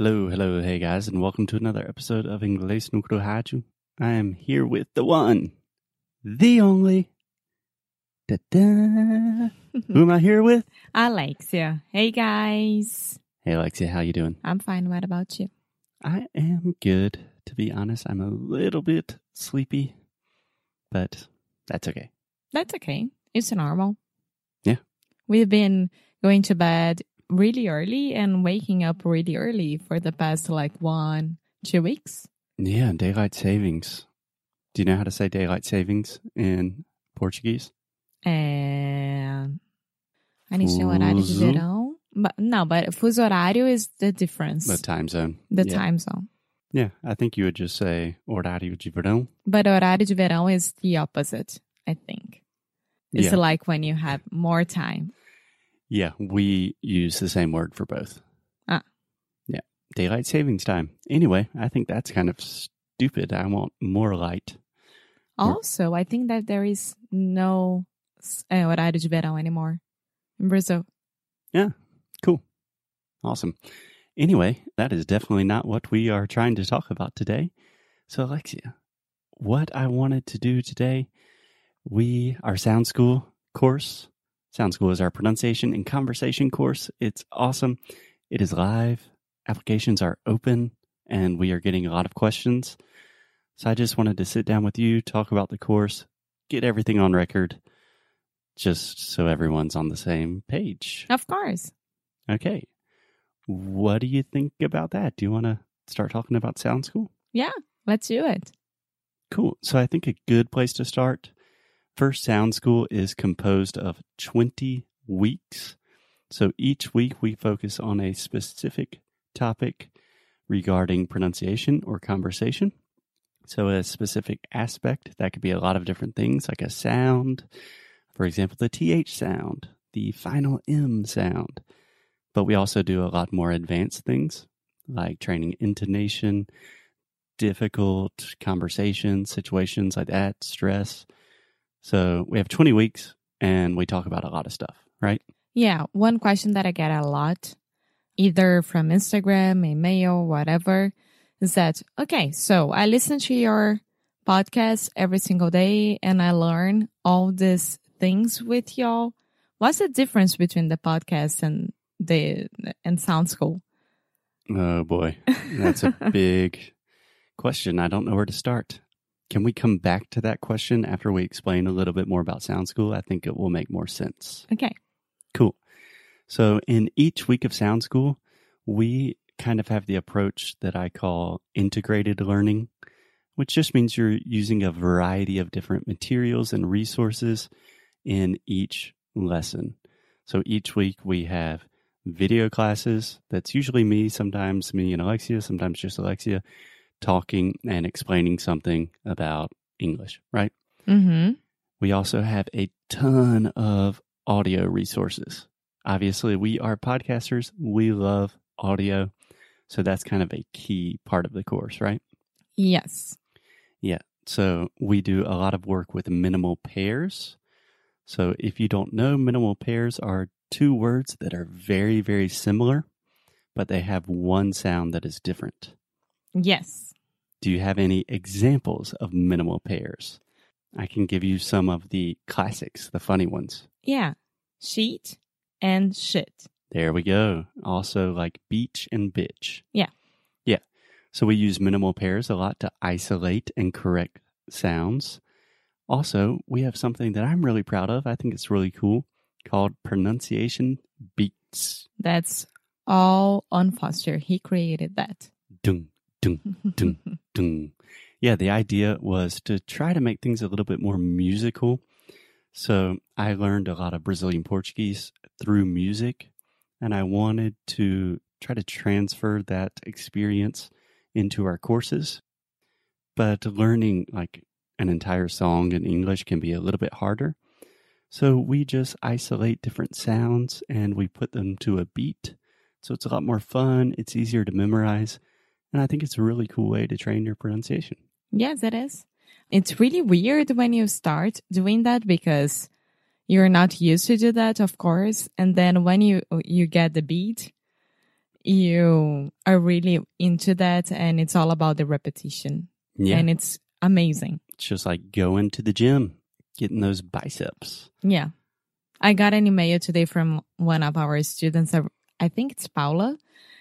Hello, hello, hey guys, and welcome to another episode of Inglês no Rádio. I am here with the one, the only. Da-da. Who am I here with? Alexia. Hey guys. Hey Alexia, how you doing? I'm fine. What about you? I am good. To be honest, I'm a little bit sleepy, but that's okay. That's okay. It's normal. Yeah. We've been going to bed really early and waking up really early for the past like one, two weeks. Yeah, daylight savings. Do you know how to say daylight savings in Portuguese? And a gente tem horário de Fuso. verão. But, no, but fuso horário is the difference. The time zone. the yeah. time zone. Yeah, I think you would just say horário de verão. But horário de verão is the opposite, I think. It's Yeah. like when you have more time. Yeah, we use the same word for both. Ah. Yeah. Daylight savings time. Anyway, I think that's kind of stupid. I want more light. Also, I think that there is no eh, horário de verão anymore in Brazil. Yeah, cool. Awesome. Anyway, that is definitely not what we are trying to talk about today. So, Alexia, what I wanted to do today, we, our Sound School course, Sound School is our pronunciation and conversation course. It's awesome. It is live. Applications are open, and we are getting a lot of questions. So, I just wanted to sit down with you, talk about the course, get everything on record, just so everyone's on the same page. Of course. Okay. What do you think about that? Do you want to start talking about Sound School? Yeah, let's do it. Cool. So I think a good place to start. First Sound School is composed of 20 weeks. So each week we focus on a specific topic regarding pronunciation or conversation. So a specific aspect that could be a lot of different things like a sound, for example, the TH sound, the final M sound. But we also do a lot more advanced things like training intonation, difficult conversations, situations like that, stress. So we have 20 weeks and we talk about a lot of stuff, right? Yeah, one question that I get a lot, either from Instagram, email, whatever, is that, okay, so I listen to your podcast every single day and I learn all these things with y'all. What's the difference between the podcast and the and Sound School? Oh boy, that's a big question. I don't know where to start. Can we come back to that question after we explain a little bit more about Sound School? I think it will make more sense. Okay. Cool. So, in each week of Sound School, we kind of have the approach that I call integrated learning, which just means you're using a variety of different materials and resources in each lesson. So, each week we have video classes. That's usually me, sometimes me and Alexia, sometimes just Alexia talking and explaining something about English, right? Mm-hmm. We also have a ton of audio resources. Obviously, we are podcasters. We love audio. So that's kind of a key part of the course, right? Yes. Yeah. So we do a lot of work with minimal pairs. So if you don't know, minimal pairs are two words that are very, very similar, but they have one sound that is different. Yes. Do you have any examples of minimal pairs? I can give you some of the classics, the funny ones. Yeah. Sheet and shit. There we go. Also, like beach and bitch. Yeah. Yeah. So we use minimal pairs a lot to isolate and correct sounds. Also, we have something that I'm really proud of. I think it's really cool called pronunciation beats. That's all on Foster. He created that. Dung, dung, dung, dung. Yeah, the idea was to try to make things a little bit more musical. So I learned a lot of Brazilian Portuguese through music, and I wanted to try to transfer that experience into our courses. But learning like an entire song in English can be a little bit harder. So we just isolate different sounds and we put them to a beat. So it's a lot more fun, it's easier to memorize, and I think it's a really cool way to train your pronunciation. Yes, it is. It's really weird when you start doing that because you're not used to do that, of course. And then when you you get the beat, you are really into that and it's all about the repetition. Yeah. And it's amazing. it's just like going to the gym, getting those biceps. Yeah. I got an email today from one of our students. I- I think it's Paula.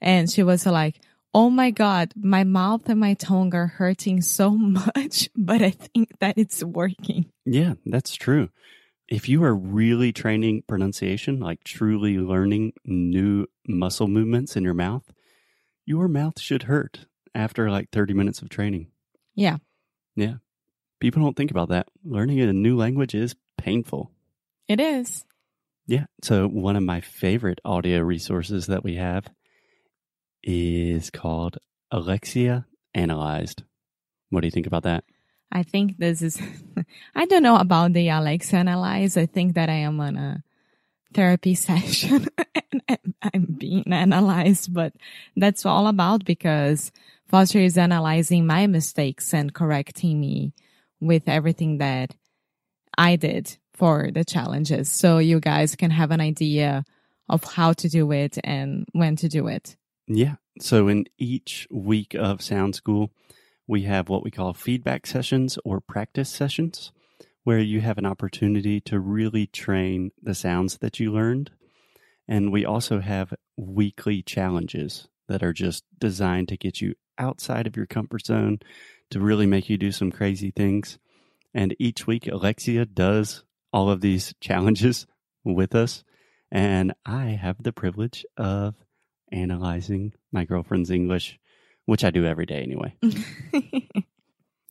And she was like, Oh my God, my mouth and my tongue are hurting so much, but I think that it's working. Yeah, that's true. If you are really training pronunciation, like truly learning new muscle movements in your mouth, your mouth should hurt after like 30 minutes of training. Yeah. Yeah. People don't think about that. Learning a new language is painful. It is. Yeah. So, one of my favorite audio resources that we have is called Alexia Analyzed. What do you think about that? I think this is, I don't know about the Alex analyze. I think that I am on a therapy session and I'm being analyzed, but that's all about because Foster is analyzing my mistakes and correcting me with everything that I did for the challenges. So you guys can have an idea of how to do it and when to do it. Yeah. So in each week of Sound School, we have what we call feedback sessions or practice sessions, where you have an opportunity to really train the sounds that you learned. And we also have weekly challenges that are just designed to get you outside of your comfort zone to really make you do some crazy things. And each week, Alexia does all of these challenges with us. And I have the privilege of analyzing my girlfriend's English, which I do every day anyway.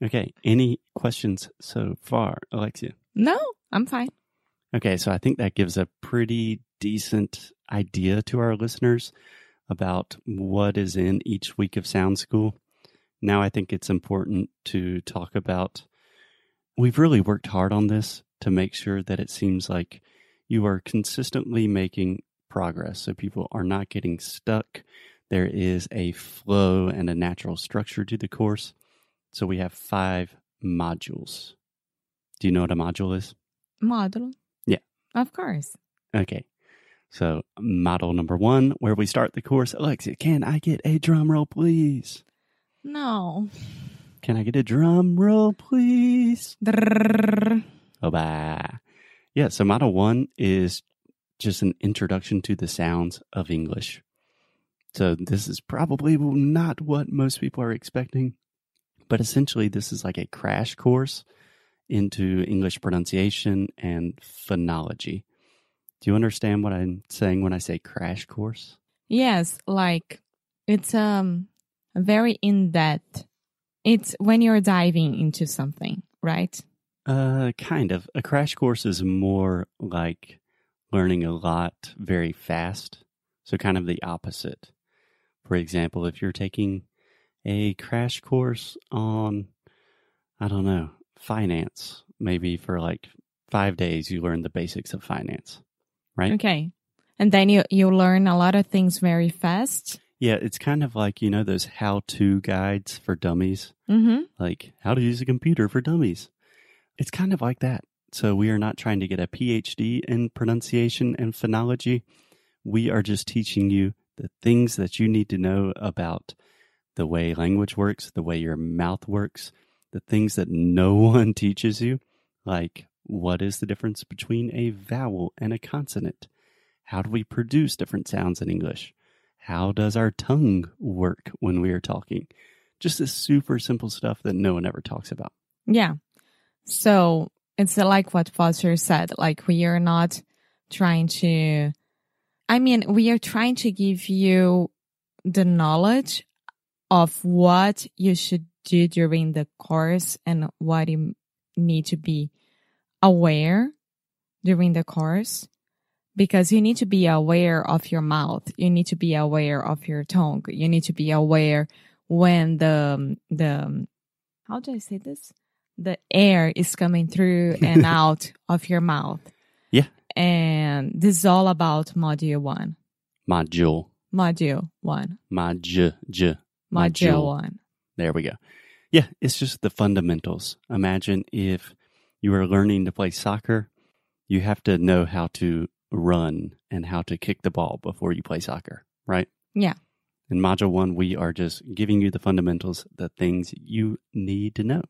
Okay. Any questions so far, Alexia? no, I'm fine. Okay. So I think that gives a pretty decent idea to our listeners about what is in each week of Sound School. Now, I think it's important to talk about. We've really worked hard on this to make sure that it seems like you are consistently making progress. So people are not getting stuck. There is a flow and a natural structure to the course. So we have five modules. Do you know what a module is? Model. Yeah. Of course. Okay. So, model number one, where we start the course. Alexia, can I get a drum roll, please? No. Can I get a drum roll, please? Drrrr. Oh, bah. Yeah. So, model one is just an introduction to the sounds of English. So, this is probably not what most people are expecting, but essentially, this is like a crash course into English pronunciation and phonology. Do you understand what I'm saying when I say crash course? Yes, like it's um very in depth. It's when you're diving into something, right? Uh, kind of. A crash course is more like learning a lot very fast. So, kind of the opposite. For example, if you're taking a crash course on, I don't know, finance, maybe for like five days, you learn the basics of finance, right? Okay. And then you you learn a lot of things very fast. Yeah, it's kind of like, you know, those how to guides for dummies. Mm-hmm. like how to use a computer for dummies. It's kind of like that. So we are not trying to get a PhD in pronunciation and phonology. We are just teaching you the things that you need to know about the way language works, the way your mouth works, the things that no one teaches you, like what is the difference between a vowel and a consonant? How do we produce different sounds in English? How does our tongue work when we are talking? Just this super simple stuff that no one ever talks about. Yeah. So it's like what Foster said. Like we are not trying to. I mean, we are trying to give you the knowledge of what you should do during the course and what you need to be aware during the course because you need to be aware of your mouth you need to be aware of your tongue you need to be aware when the the how do i say this the air is coming through and out of your mouth Yeah. and this is all about module 1 Module. module 1 Mod, j, j. module Module. 1 There we go. Yeah, it's just the fundamentals. Imagine if you are learning to play soccer, you have to know how to run and how to kick the ball before you play soccer, right? Yeah. In Module 1, we are just giving you the fundamentals, the things you need to know.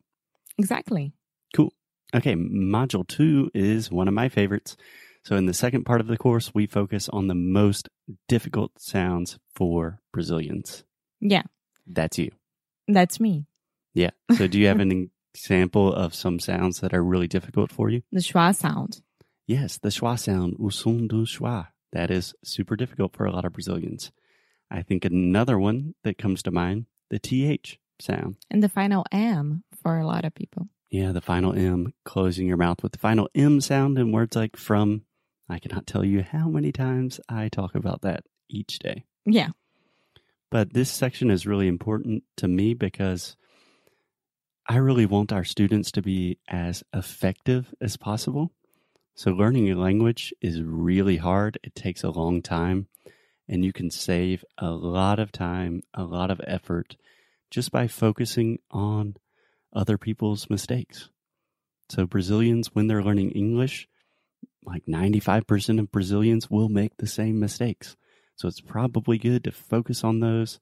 Exactly. Cool. Okay, Module 2 is one of my favorites. So, in the second part of the course, we focus on the most difficult sounds for Brazilians. Yeah, That's you. that's me. Yeah. So, do you have an example of some sounds that are really difficult for you? The schwa sound. Yes, the schwa sound, o som do schwa. That is super difficult for a lot of Brazilians. I think another one that comes to mind, the TH sound. And the final M for a lot of people. Yeah, the final M, closing your mouth with the final M sound in words like from. I cannot tell you how many times I talk about that each day. Yeah. But this section is really important to me because I really want our students to be as effective as possible. So, learning a language is really hard. It takes a long time, and you can save a lot of time, a lot of effort just by focusing on other people's mistakes. So, Brazilians, when they're learning English, like 95% of Brazilians will make the same mistakes. So it's probably good to focus on those,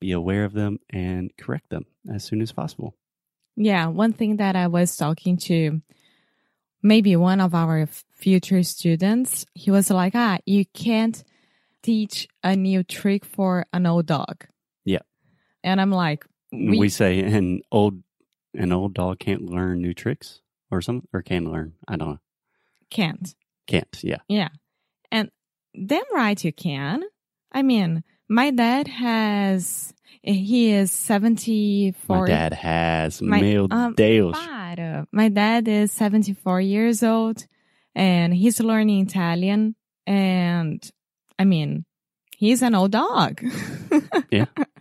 be aware of them, and correct them as soon as possible. Yeah. One thing that I was talking to maybe one of our future students, he was like, ah, you can't teach a new trick for an old dog. Yeah. And I'm like, We, we, say an old an old dog can't learn new tricks or some or can learn. I don't know. can't. Can't. Yeah. Yeah. And damn right you can. I mean, my dad has, he is 74. My dad has My- meu um, Deus. Para. My dad is 74 years old and he's learning Italian. And I mean, he's an old dog. Yeah.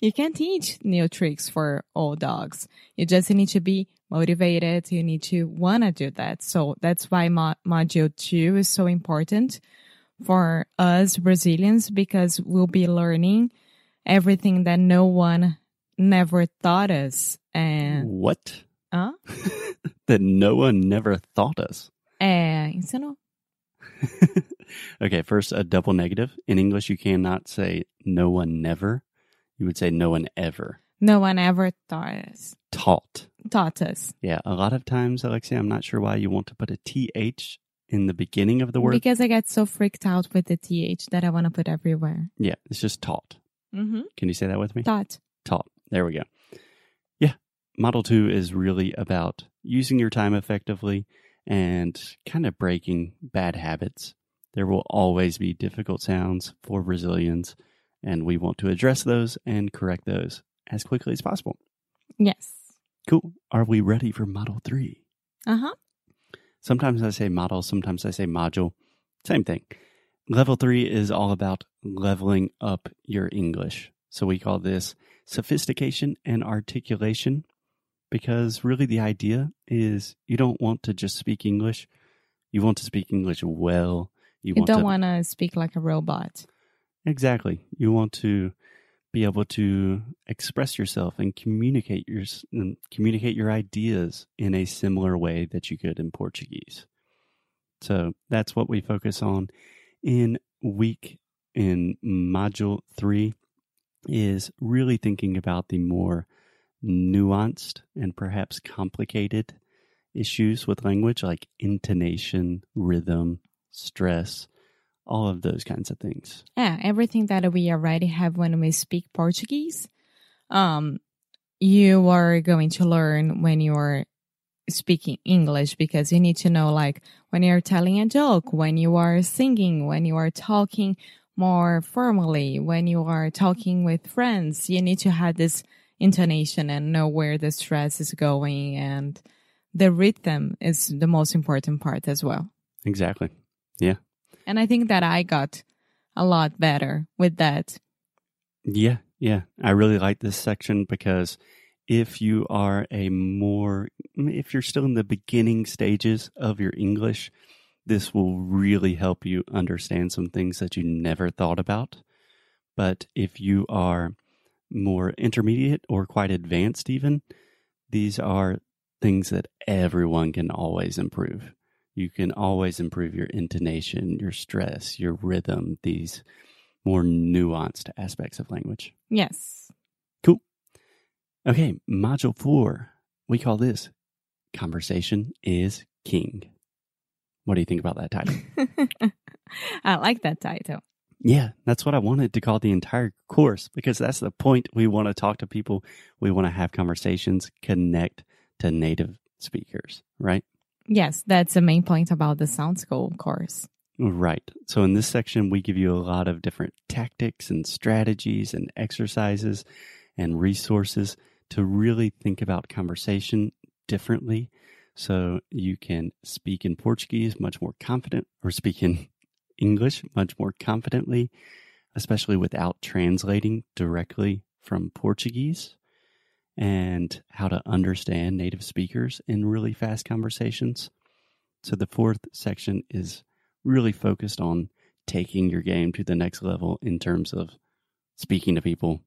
You can't teach new tricks for old dogs. You just need to be motivated. You need to want to do that. So that's why mo- module two is so important for us Brazilians because we'll be learning everything that no one never taught us. And, What? huh? that no one never thought us. Eh, é, ensinou. okay, first a double negative. In English, you cannot say no one never. You would say no one ever No one ever taught us. taught. Taught us. Yeah, a lot of times, Alexia, I'm not sure why you want to put a th in the beginning of the word. Because I get so freaked out with the th that I want to put everywhere. yeah, it's just taught. Mm-hmm. Can you say that with me? Taught. Taught. There we go. Yeah, Model 2 is really about using your time effectively and kind of breaking bad habits. There will always be difficult sounds for Brazilians, and we want to address those and correct those as quickly as possible. Yes. Cool. Are we ready for Model 3? Uh huh. Sometimes I say model, sometimes I say module. Same thing. Level three is all about leveling up your English. So we call this sophistication and articulation because really the idea is you don't want to just speak English. You want to speak English well. You, You want don't want to speak like a robot. Exactly. You want to be able to express yourself and communicate your and communicate your ideas in a similar way that you could in Portuguese. So that's what we focus on in week in module 3 is really thinking about the more nuanced and perhaps complicated issues with language like intonation, rhythm, stress, all of those kinds of things. Yeah, everything that we already have when we speak Portuguese, um, you are going to learn when you're speaking English because you need to know like when you're telling a joke, when you are singing, when you are talking more formally, when you are talking with friends, you need to have this intonation and know where the stress is going and the rhythm is the most important part as well. Exactly. And I think that I got a lot better with that. Yeah, yeah. I really like this section because if you are a more, if you're still in the beginning stages of your English, this will really help you understand some things that you never thought about. But if you are more intermediate or quite advanced, even, these are things that everyone can always improve. You can always improve your intonation, your stress, your rhythm, these more nuanced aspects of language. Yes. Cool. Okay, module four. We call this Conversation is King. What do you think about that title? I like that title. Yeah, that's what I wanted to call the entire course because that's the point. We want to talk to people, we want to have conversations, connect to native speakers, right? Yes, that's the main point about the Sound School course. Right. So in this section, we give you a lot of different tactics and strategies and exercises and resources to really think about conversation differently. So you can speak in Portuguese much more confident or speak in English much more confidently, especially without translating directly from Portuguese and how to understand native speakers in really fast conversations. So the fourth section is really focused on taking your game to the next level in terms of speaking to people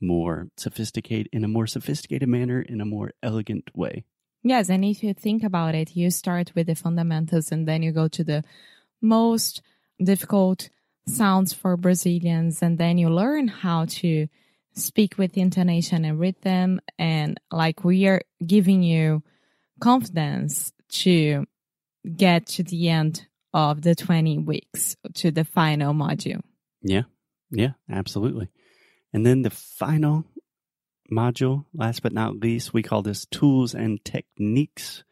more sophisticated in a more sophisticated manner in a more elegant way. Yes, and if you think about it, you start with the fundamentals and then you go to the most difficult sounds for Brazilians and then you learn how to speak with intonation and rhythm and like we are giving you confidence to get to the end of the 20 weeks to the final module. Yeah. Yeah, absolutely. And then the final module, last but not least, we call this tools and techniques,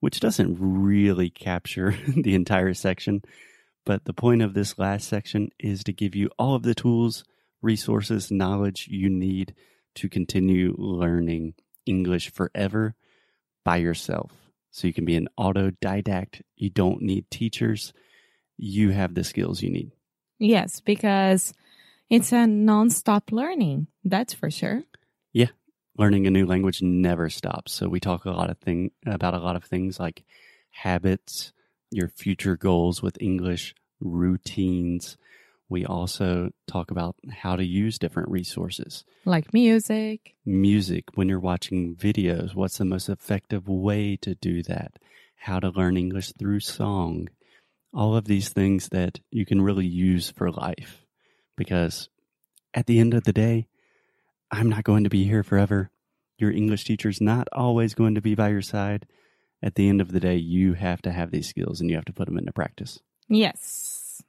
which doesn't really capture the entire section. But the point of this last section is to give you all of the tools, resources, knowledge you need to continue learning English forever by yourself. So you can be an autodidact. You don't need teachers. You have the skills you need. Yes, because it's a non-stop learning. That's for sure. Yeah. Learning a new language never stops. So we talk a lot of thing about a lot of things like habits, your future goals with English, routines. We also talk about how to use different resources. Like music. Music, when you're watching videos, what's the most effective way to do that? How to learn English through song. All of these things that you can really use for life. Because at the end of the day, I'm not going to be here forever. Your English teacher's not always going to be by your side. At the end of the day, you have to have these skills and you have to put them into practice. Yes.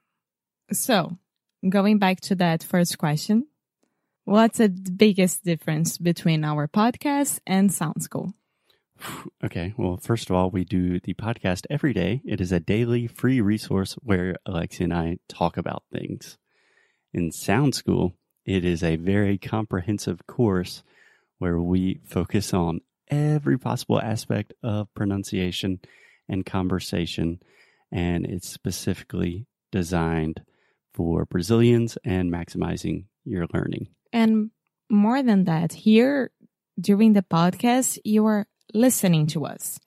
So, going back to that first question, what's the biggest difference between our podcast and Sound School? Okay, well, first of all, we do the podcast every day. It is a daily free resource where Alexia and I talk about things. In Sound School, it is a very comprehensive course where we focus on every possible aspect of pronunciation and conversation, and it's specifically designed for Brazilians and maximizing your learning. And more than that, here during the podcast, you are listening to us.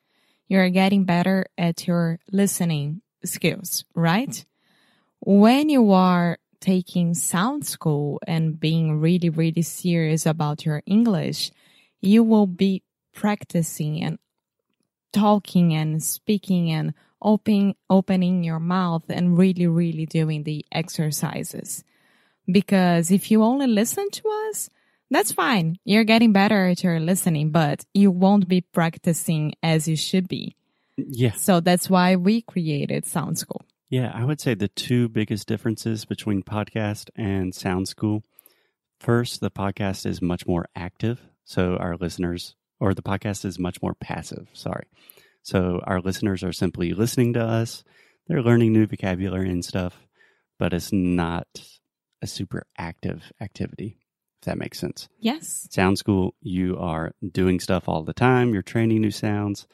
You are getting better at your listening skills, right? When you are taking sound school and being really, really serious about your English, you will be practicing and talking and speaking and open, opening your mouth and really, really doing the exercises. Because if you only listen to us, that's fine. You're getting better at your listening, but you won't be practicing as you should be. Yeah. So that's why we created Sound School. Yeah, I would say the two biggest differences between podcast and Sound School. First, the podcast is much more active. So our listeners, or the podcast is much more passive. Sorry. So our listeners are simply listening to us. They're learning new vocabulary and stuff, but it's not a super active activity, if that makes sense. Yes. Sound School, you are doing stuff all the time. You're training new sounds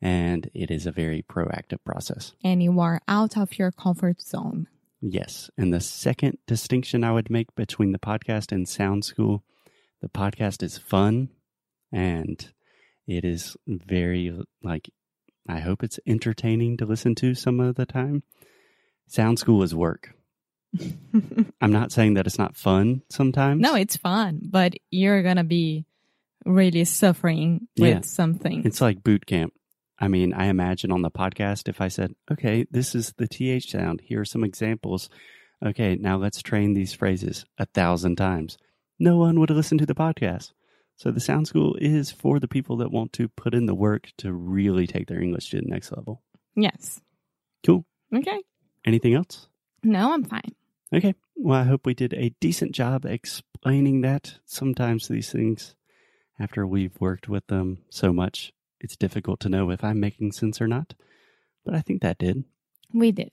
and it is a very proactive process. And you are out of your comfort zone. Yes. And the second distinction I would make between the podcast and Sound School, the podcast is fun and it is very like I hope it's entertaining to listen to some of the time. Sound School is work. I'm not saying that it's not fun sometimes. No, it's fun, but you're going to be really suffering with Yeah. something. It's like boot camp. I mean, I imagine on the podcast, if I said, okay, this is the TH sound, here are some examples Okay, now let's train these phrases a thousand times. No one would listen to the podcast. So the Sound School is for the people that want to put in the work to really take their English to the next level. Yes. Cool. Okay. Anything else? No, I'm fine. Okay. Well, I hope we did a decent job explaining that. Sometimes these things, after we've worked with them so much, it's difficult to know if I'm making sense or not. But I think that did. We did.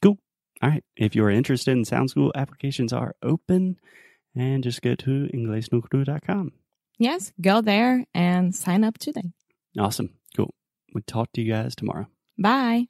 Cool. All right. If you're interested in Sound School, applications are open and just go to inglesnucru.com. Yes, go there and sign up today. Awesome. Cool. We talk to you guys tomorrow. Bye.